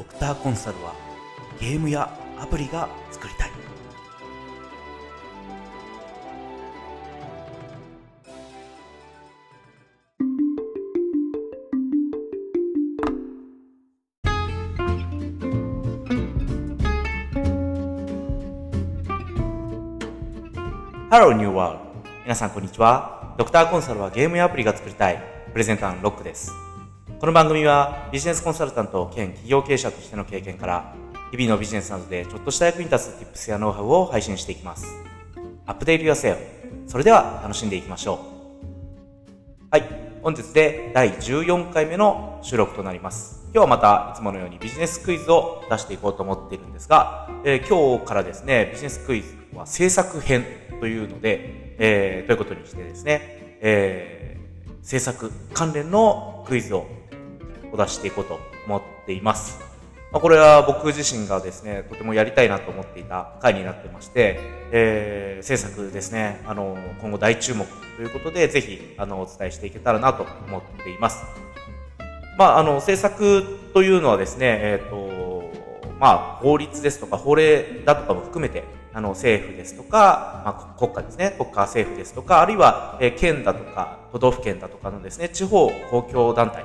ドクターコンサルはゲームやアプリが作りたい。ハローニューワールド。皆さんこんにちは。ドクターコンサルはゲームやアプリが作りたい。プレゼンターのロックです。この番組はビジネスコンサルタント兼企業経営者としての経験から日々のビジネスなどでちょっとした役に立つ Tips やノウハウを配信していきます。アップデートやせよそれでは楽しんでいきましょう。はい。本日で第14回目の収録となります。今日はまたいつものようにビジネスクイズを出していこうと思っているんですが、えー、今日からですねビジネスクイズは制作編というので、えー、ということにしてですね、えー、制作関連のクイズをお出していこうと思っています。まあ、これは僕自身がですね、とてもやりたいなと思っていた回になってまして、えー、制作ですね、あの、今後大注目ということで、ぜひ、あの、お伝えしていけたらなと思っています。まあ、あの、制作というのはですね、えっ、ー、と、まあ、法律ですとか、法令だとかも含めて、あの、政府ですとか、まあ、国家ですね、国家政府ですとか、あるいは、えー、県だとか、都道府県だとかのですね、地方公共団体、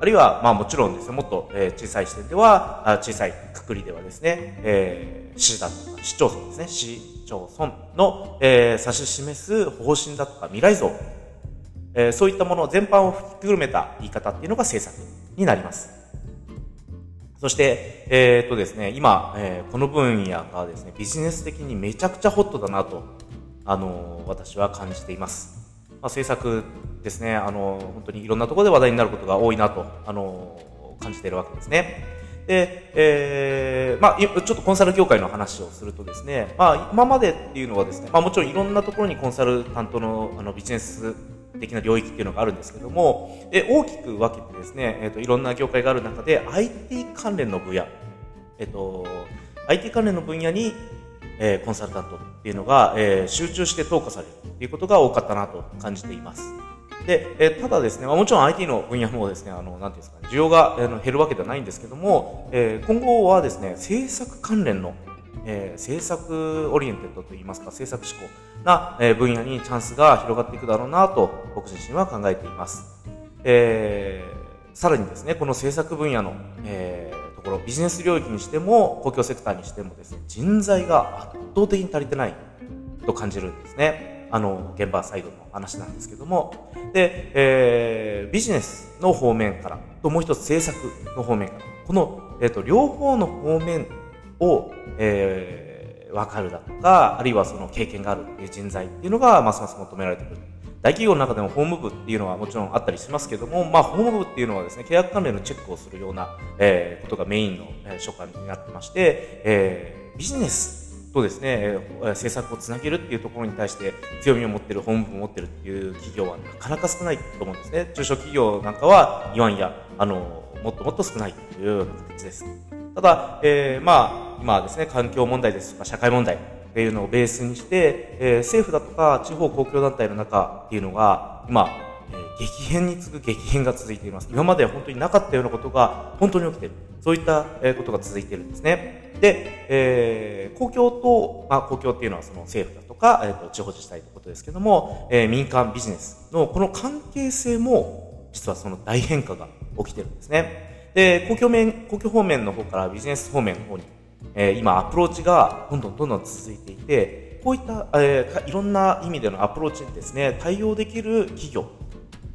あるいは、まあもちろんですね、もっと、え、小さい視点では、小さいくくりではですね、えー、市だとか、市町村ですね、市町村の、えー、指し示す方針だとか未来像、えー、そういったもの全般をひっくるめた言い方っていうのが政策になります。そして、えー、とですね、今、えー、この分野がですね、ビジネス的にめちゃくちゃホットだなと、あのー、私は感じています。まあ、政策ですね、あの本当にいろんなところで話題になることが多いなと、あの感じているわけですね。で、えー、まあ、ちょっとコンサル業界の話をするとですね、まあ、今までっていうのはですね、まあ、もちろんいろんなところにコンサル担当のあのビジネス的な領域っていうのがあるんですけども、え大きく分けてですね、え、ー、と、いろんな業界がある中で IT 関連の分野、えっ、ー、と、IT 関連の分野に、えー、コンサルタントっていうのが、えー、集中して投下されるっていうことが多かったなと感じています。で、えただですね、もちろん IT の分野もですね、あの、なんていうんですかね、需要が、あの減るわけではないんですけども、え今後はですね、制作関連のえー、制作オリエンテッドといいますか政策志向な、えー、分野にチャンスが広がっていくだろうなと僕自身は考えています、えー、さらにですねこの制作分野の、えー、ところビジネス領域にしても公共セクターにしてもですね人材が圧倒的に足りてないと感じるんですねあの現場サイドの話なんですけどもで、えー、ビジネスの方面からともう一つ制作の方面からこの、えーと両方の方面を、えー、分かるだとか、あるいはその経験があるっていう人材っていうのが、ますます求められてくる。大企業の中でも法務部っていうのはもちろんあったりしますけども、まあ、法務部っていうのはですね、契約関連のチェックをするような、えー、ことがメインの、えー、所管になってまして、えー、ビジネスとですね、えー、政策をつなげるっていうところに対して強みを持ってる、法務部を持ってるっていう企業はなかなか少ないと思うんですね。中小企業なんかは言わんや、あの、もっともっと少ないというような形です。ただ、えー、まあ、今ですね、環境問題ですとか社会問題っていうのをベースにして、えー、政府だとか地方公共団体の中っていうのが、今、えー、激変に次ぐ激変が続いています。今までは本当になかったようなことが本当に起きている。そういった、えことが続いているんですね。で、えー、公共と、まあ、公共っていうのはその政府だとか、えー、と地方自治体のことですけども、えー、民間ビジネスのこの関係性も実はその大変化が起きてるんですね。で、公共面、公共方面の方からビジネス方面の方に、えー、今アプローチがどんどんどんどん続いていて、こういった、えー、いろんな意味でのアプローチにですね、対応できる企業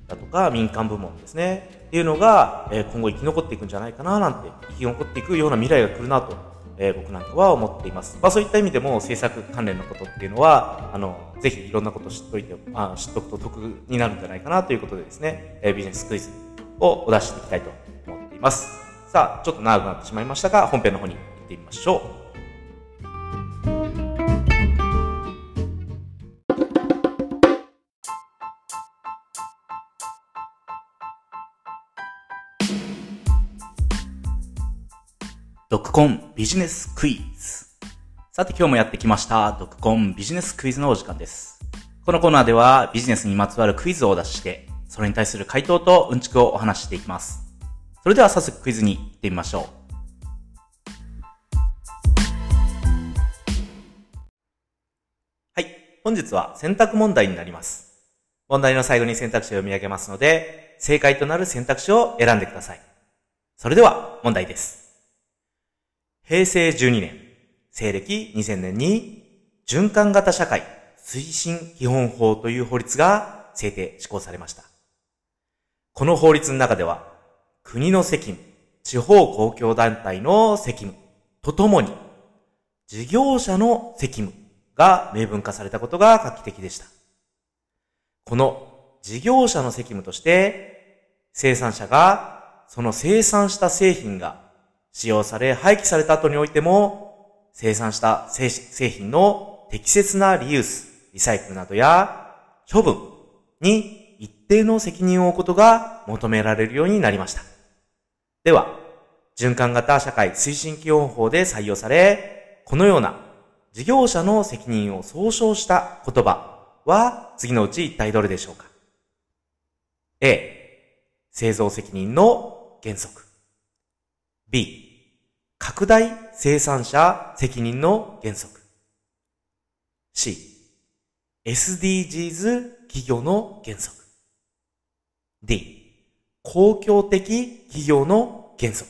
だとか民間部門ですね、っていうのが、えー、今後生き残っていくんじゃないかななんて、生き残っていくような未来が来るなと、えー、僕なんかは思っています。まあそういった意味でも政策関連のことっていうのは、あの、ぜひいろんなことを知っといて、あ知っとくと得になるんじゃないかなということでですね、えー、ビジネスクイズをお出していきたいと思っています。さあ、ちょっと長くなってしまいましたが、本編の方にってみましょう。ドクコンビジネスクイズ。さて今日もやってきました、ドクコンビジネスクイズのお時間です。このコーナーではビジネスにまつわるクイズをお出しして、それに対する回答とうんちくをお話ししていきます。それでは早速クイズに行ってみましょう。本日は選択問題になります。問題の最後に選択肢を読み上げますので、正解となる選択肢を選んでください。それでは、問題です。平成12年、西暦2000年に、循環型社会推進基本法という法律が制定、施行されました。この法律の中では、国の責務、地方公共団体の責務とともに、事業者の責務が明文化されたことが画期的でした。この事業者の責務として、生産者がその生産した製品が使用され廃棄された後においても、生産した製品の適切なリユース、リサイクルなどや処分に一定の責任を負うことが求められるようになりました。では、循環型社会推進基本法で採用され、このような事業者の責任を総称した言葉は次のうち一体どれでしょうか ?A、製造責任の原則。B、拡大生産者責任の原則。C、SDGs 企業の原則。D、公共的企業の原則。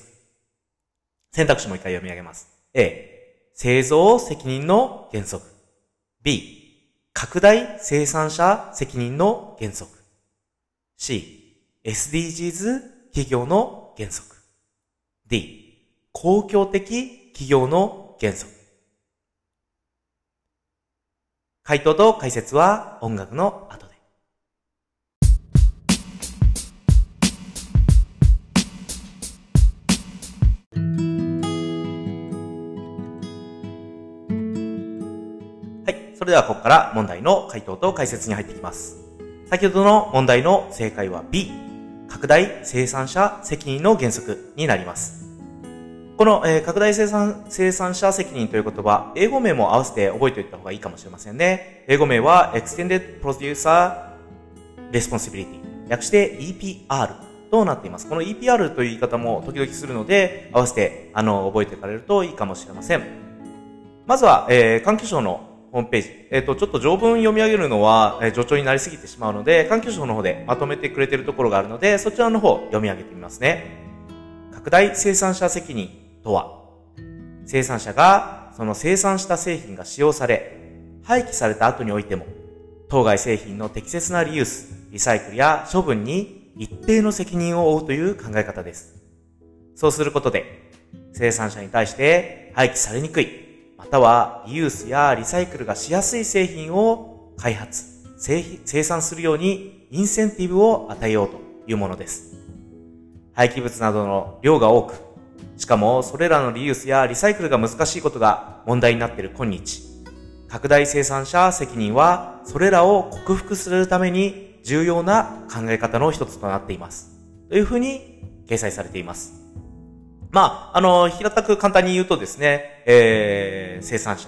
選択肢もう一回読み上げます。A、製造責任の原則。B、拡大生産者責任の原則。C、SDGs 企業の原則。D、公共的企業の原則。回答と解説は音楽の後それではここから問題の回答と解説に入っていきます。先ほどの問題の正解は B、拡大生産者責任の原則になります。この、えー、拡大生産生産者責任という言葉、英語名も合わせて覚えておいた方がいいかもしれませんね。英語名は Extended Producer Responsibility。略して EPR となっています。この EPR という言い方も時々するので、合わせて、あの、覚えていかれるといいかもしれません。まずは、えー、環境省のホームページ。えっ、ー、と、ちょっと条文読み上げるのは、えー、助長になりすぎてしまうので、環境省の方でまとめてくれてるところがあるので、そちらの方読み上げてみますね。拡大生産者責任とは、生産者がその生産した製品が使用され、廃棄された後においても、当該製品の適切なリユース、リサイクルや処分に一定の責任を負うという考え方です。そうすることで、生産者に対して廃棄されにくい、またはリユースやリサイクルがしやすい製品を開発、生産するようにインセンティブを与えようというものです。廃棄物などの量が多く、しかもそれらのリユースやリサイクルが難しいことが問題になっている今日、拡大生産者責任はそれらを克服するために重要な考え方の一つとなっています。というふうに掲載されています。まあ、あの、平たく簡単に言うとですね、えー、生産者。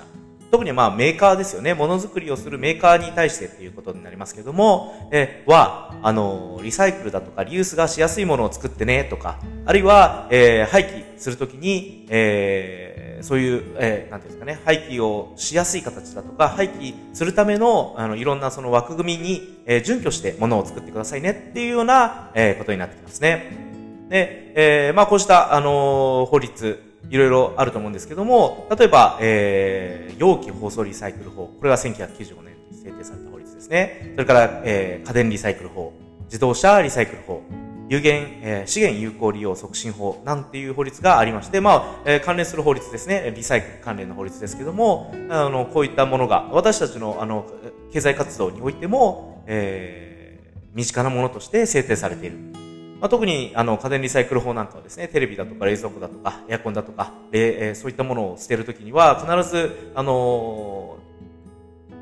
特にまあメーカーですよね。ものづくりをするメーカーに対してっていうことになりますけども、え、は、あの、リサイクルだとかリユースがしやすいものを作ってねとか、あるいは、えー、廃棄するときに、えー、そういう、えー、なんていうんですかね、廃棄をしやすい形だとか、廃棄するための、あの、いろんなその枠組みに、えー、準拠してものを作ってくださいねっていうような、えー、ことになってきますね。で、えー、まあこうした、あのー、法律、いろいろあると思うんですけども、例えば、えー、容器包装リサイクル法。これは1995年に制定された法律ですね。それから、えー、家電リサイクル法。自動車リサイクル法。有限、えー、資源有効利用促進法なんていう法律がありまして、まあ、えー、関連する法律ですね。リサイクル関連の法律ですけども、あの、こういったものが、私たちの、あの、経済活動においても、えー、身近なものとして制定されている。まあ、特にあの家電リサイクル法なんかはですね、テレビだとか冷蔵庫だとかエアコンだとか、えー、そういったものを捨てるときには必ず、あの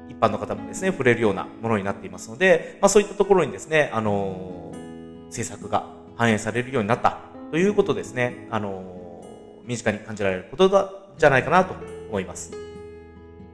ー、一般の方もですね、触れるようなものになっていますので、まあ、そういったところにですね、あのー、政策が反映されるようになったということですね、あの身近に感じられることだじゃないかなと思います。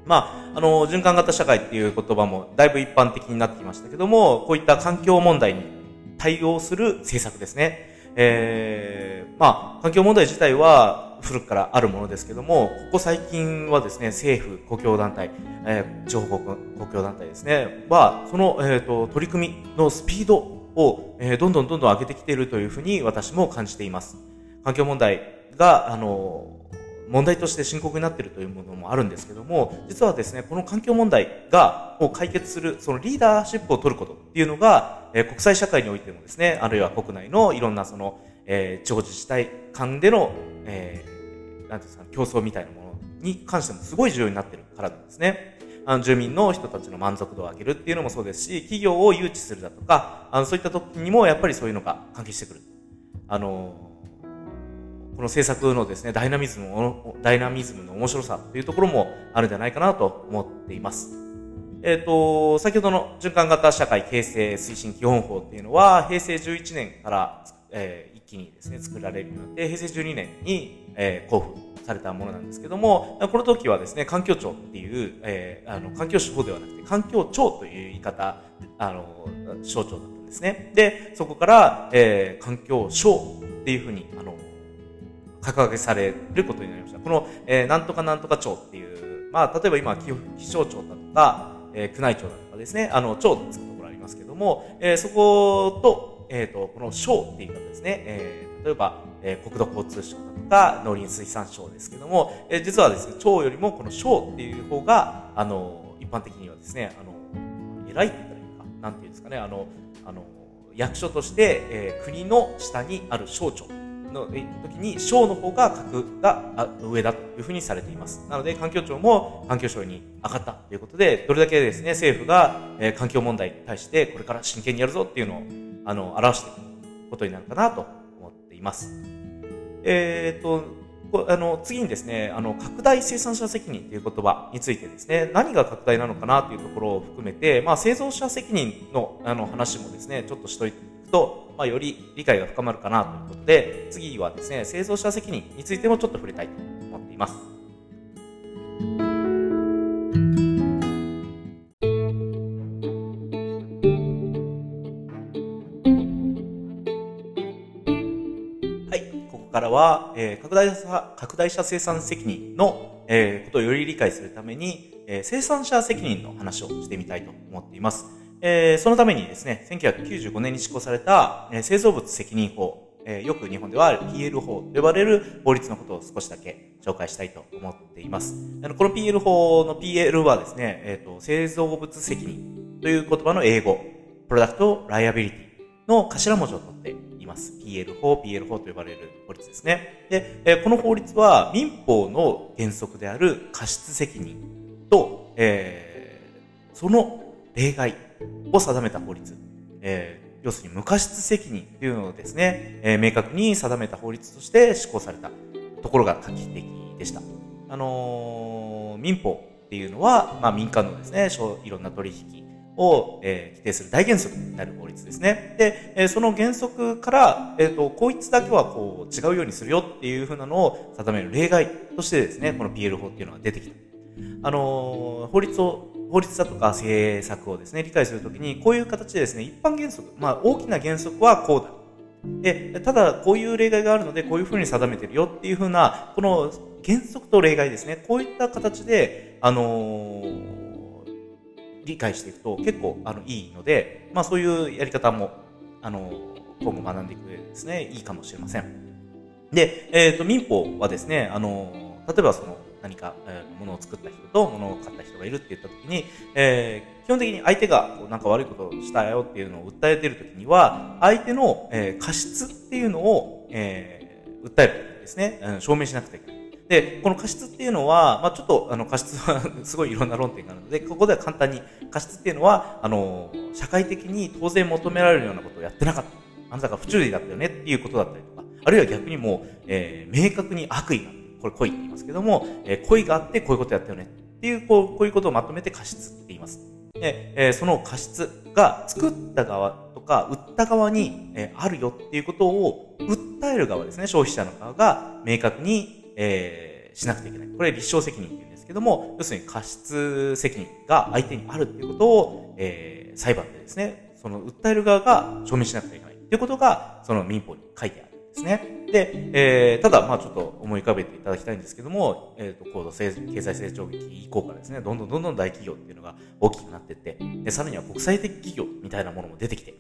まあ、あの、循環型社会っていう言葉もだいぶ一般的になってきましたけども、こういった環境問題に対応する政策ですね。えー、まあ、環境問題自体は、古くからあるものですけども、ここ最近はですね、政府、公共団体、えー、地方公共団体ですね、は、その、えっ、ー、と、取り組みのスピードを、えー、どんどんどんどん上げてきているというふうに私も感じています。環境問題が、あの、問題として深刻になっているというものもあるんですけども、実はですね、この環境問題が、を解決する、そのリーダーシップを取ることっていうのが、えー、国際社会においてもですね、あるいは国内のいろんなその、えー、地方自治体間での、えー、なんていうんですか、競争みたいなものに関してもすごい重要になっているからなんですね。あの住民の人たちの満足度を上げるっていうのもそうですし、企業を誘致するだとか、あのそういった時にもやっぱりそういうのが関係してくる。あのこの政策のですね、ダイナミズムの、ダイナミズムの面白さというところもあるんじゃないかなと思っています。えっ、ー、と、先ほどの循環型社会形成推進基本法っていうのは、平成11年から、えー、一気にですね、作られるようになって、平成12年に、えー、交付されたものなんですけども、この時はですね、環境庁っていう、えー、あの、環境省ではなくて、環境庁という言い方、あの、省庁だったんですね。で、そこから、えー、環境省っていうふうに、あの、掲げされることになりました。この、えー、なんとかなんとか庁っていう、まあ、例えば今、気象庁だとか、えー、宮内庁だとかですね、あの、庁とつくところありますけども、えー、そこと、えっ、ー、と、この省っていう方ですね、えー、例えば、えー、国土交通省だとか、農林水産省ですけども、えー、実はですね、庁よりもこの省っていう方が、あの、一般的にはですね、あの、偉いって言ったらいいか、なんていうんですかね、あの、あの、役所として、えー、国の下にある省庁の時に省の方が格が上だというふうにされています。なので環境庁も環境省に上がったということで、どれだけですね、政府が、環境問題に対してこれから真剣にやるぞっていうのを、あの、表していくことになるかなと思っています。えっ、と、あの、次にですね、あの、拡大生産者責任という言葉についてですね、何が拡大なのかなというところを含めて、まあ、製造者責任の、あの、話もですね、ちょっとしといてと、まあ、より理解が深まるかなということで、次はですね、製造者責任についてもちょっと触れたいと思っています。はい、ここからは、えー、拡大者、拡大者生産責任の、えー、ことをより理解するために、えー、生産者責任の話をしてみたいと思っています。えー、そのためにですね、1995年に施行された、えー、製造物責任法、えー、よく日本では PL 法と呼ばれる法律のことを少しだけ紹介したいと思っています。あのこの PL 法の PL はですね、え、ー、と、製造物責任という言葉の英語、プロダクトライアビリティの頭文字を取っています。PL 法、PL 法と呼ばれる法律ですね。で、えー、この法律は民法の原則である過失責任と、えー、その例外を定めた法律、えー、要するに無過失責任というのをですね、えー、明確に定めた法律として施行されたところが画期的でした。あのー、民法っていうのは、まあ、民間のですね、いろんな取引を、えー、規定する大原則になる法律ですね。で、えー、その原則から、えっ、ー、と、こいつだけはこう違うようにするよっていうふうなのを定める例外としてですね、この PL 法っていうのが出てきた。あの法律を法律だとか政策をですね、理解するときに、こういう形でですね、一般原則、まあ大きな原則はこうだ。で、ただこういう例外があるので、こういうふうに定めてるよっていうふうな、この原則と例外ですね、こういった形で、あのー、理解していくと結構あのいいので、まあそういうやり方も、あのー、今後学んでいく上でですね、いいかもしれません。で、えっ、ー、と、民法はですね、あの例えばその、何か、えー、物を作った人と物を買った人がいるって言った時に、えー、基本的に相手がこうなんか悪いことをしたよっていうのを訴えてる時には、相手の、えー、過失っていうのを、えー、訴える時ですね、うん、証明しなくてはいけない。で、この過失っていうのは、まあちょっと、あの、過失は すごいいろんな論点があるので、ここでは簡単に、過失っていうのは、あの、社会的に当然求められるようなことをやってなかった。あなたが不注意だったよねっていうことだったりとか、あるいは逆にもう、えー、明確に悪意がこれ恋って言いますけども、えー、恋があってこういうことやったよねっていう、こう、こういうことをまとめて過失って言います。で、えー、その過失が作った側とか、売った側に、えー、あるよっていうことを、訴える側ですね、消費者の側が明確に、えー、しなくてはいけない。これ立証責任って言うんですけども、要するに過失責任が相手にあるっていうことを、えー、裁判でですね、その訴える側が証明しなくてはいけないっていうことが、その民法に書いてあるですね。で、えー、ただ、まあちょっと思い浮かべていただきたいんですけども、えっ、ー、と、高度経済成長期以降からですね、どんどんどんどん大企業っていうのが大きくなっていって、で、さらには国際的企業みたいなものも出てきて、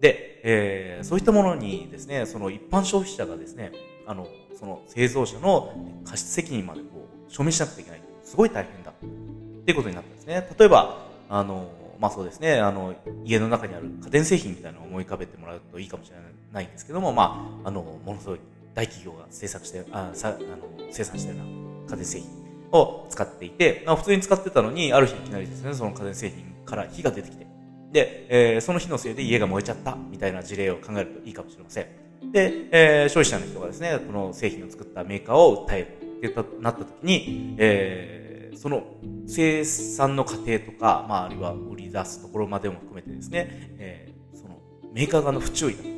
で、えー、そういったものにですね、その一般消費者がですね、あの、その製造者の過失責任までこう、証明しなくてはいけない。すごい大変だ。っていうことになったんですね。例えば、あの、まあそうですね、あの、家の中にある家電製品みたいなのを思い浮かべてもらうといいかもしれないんですけども、まあ、あの、ものすごい大企業が制作して、あさあの生産してるような家電製品を使っていて、まあ、普通に使ってたのに、ある日いきなりですね、その家電製品から火が出てきて、で、えー、その火のせいで家が燃えちゃったみたいな事例を考えるといいかもしれません。で、えー、消費者の人がですね、この製品を作ったメーカーを訴えるってなった時に、えー、その生産の過程とか、まあ、あるいは売り出すところまでも含めてですね、えー、そのメーカー側の不注意だとか、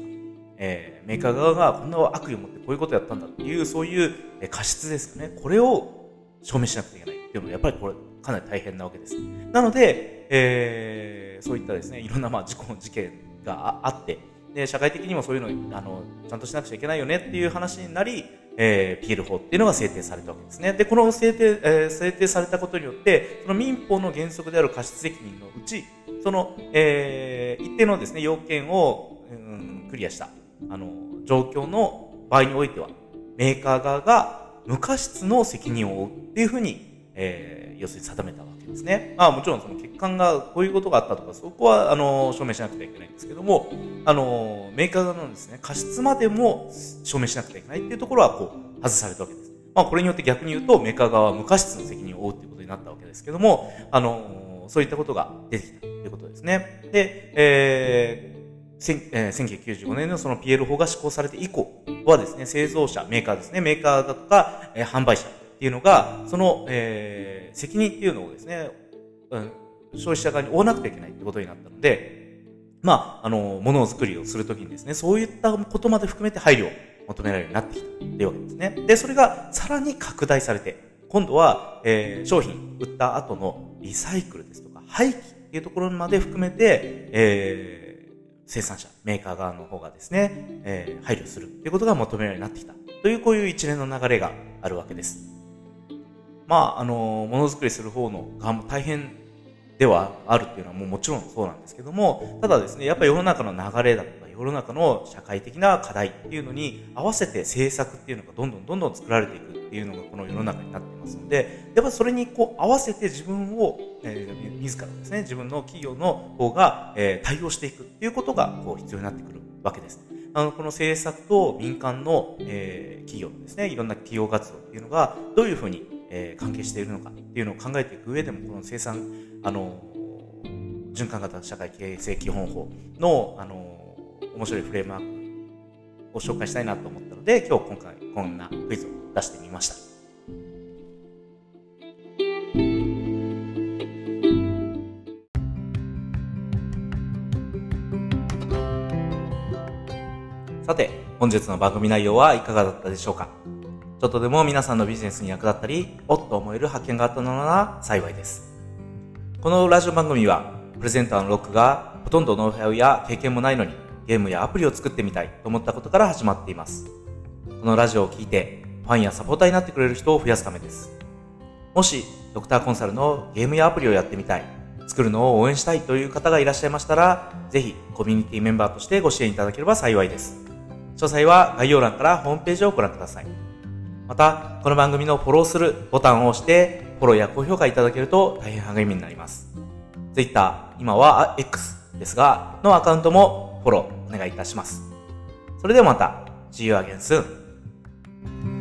えー、メーカー側がこんな悪意を持ってこういうことやったんだっていう、そういう過失ですよね。これを証明しなくてはいけないっていうのは、やっぱりこれ、かなり大変なわけです。なので、えー、そういったですね、いろんなまあ事故、事件があって、で、社会的にもそういうの、あの、ちゃんとしなくちゃいけないよねっていう話になり、えー、PL 法っていうのが制定されたわけですね。で、この制定、えー、制定されたことによって、その民法の原則である過失責任のうち、その、えー、一定のですね、要件を、うん、クリアした、あの、状況の場合においては、メーカー側が無過失の責任を負うっていうふうに、えー、要するに定めたわけですですね。まあもちろんその欠陥がこういうことがあったとか、そこはあの証明しなくてはいけないんですけども、あのメーカー側のですね、過失までも証明しなくてはいけないっていうところはこう外されたわけです。まあこれによって逆に言うとメーカー側は無過失の責任を負うっていうことになったわけですけども、あのそういったことが出てきたということですね。で、えーえー、1995年のその PL 法が施行されて以降はですね、製造者、メーカーですね、メーカーだとか、えー、販売者っていうのが、その、えー、責任っていうのをですね、うん、消費者側に負わなくてはいけないってことになったので、まあ、あの、ものをづくりをするときにですね、そういったことまで含めて配慮を求められるようになってきたっていうわけですね。で、それがさらに拡大されて、今度は、えー、商品売った後のリサイクルですとか、廃棄っていうところまで含めて、えー、生産者、メーカー側の方がですね、えー、配慮するっていうことが求められるようになってきた。という、こういう一連の流れがあるわけです。まあ、あの、ものづくりする方の側も大変ではあるっていうのはもうもちろんそうなんですけども、ただですね、やっぱり世の中の流れだとか、世の中の社会的な課題っていうのに合わせて政策っていうのがどんどんどんどん作られていくっていうのがこの世の中になってますので、やっぱそれにこう合わせて自分を、えー、自らですね、自分の企業の方が、えー、対応していくっていうことがこう必要になってくるわけです。あの、この政策と民間の、えー、企業ですね、いろんな企業活動っていうのがどういうふうにえー、関係しているのかっていうのを考えていく上でもこの生産あの循環型社会経営基本法のあの面白いフレームワークを紹介したいなと思ったので今日今回こんなクイズを出してみました。さて、本日の番組内容はいかがだったでしょうか？ちょっとでも皆さんのビジネスに役立ったり、おっと思える発見があったのなら幸いです。このラジオ番組は、プレゼンターのロックがほとんどノウハウや経験もないのに、ゲームやアプリを作ってみたいと思ったことから始まっています。このラジオを聴いて、ファンやサポーターになってくれる人を増やすためです。もし、ドクターコンサルのゲームやアプリをやってみたい、作るのを応援したいという方がいらっしゃいましたら、ぜひコミュニティメンバーとしてご支援いただければ幸いです。詳細は概要欄からホームページをご覧ください。また、この番組のフォローするボタンを押して、フォローや高評価いただけると大変励みになります。Twitter、今は X ですが、のアカウントもフォローお願いいたします。それではまた、See you again soon!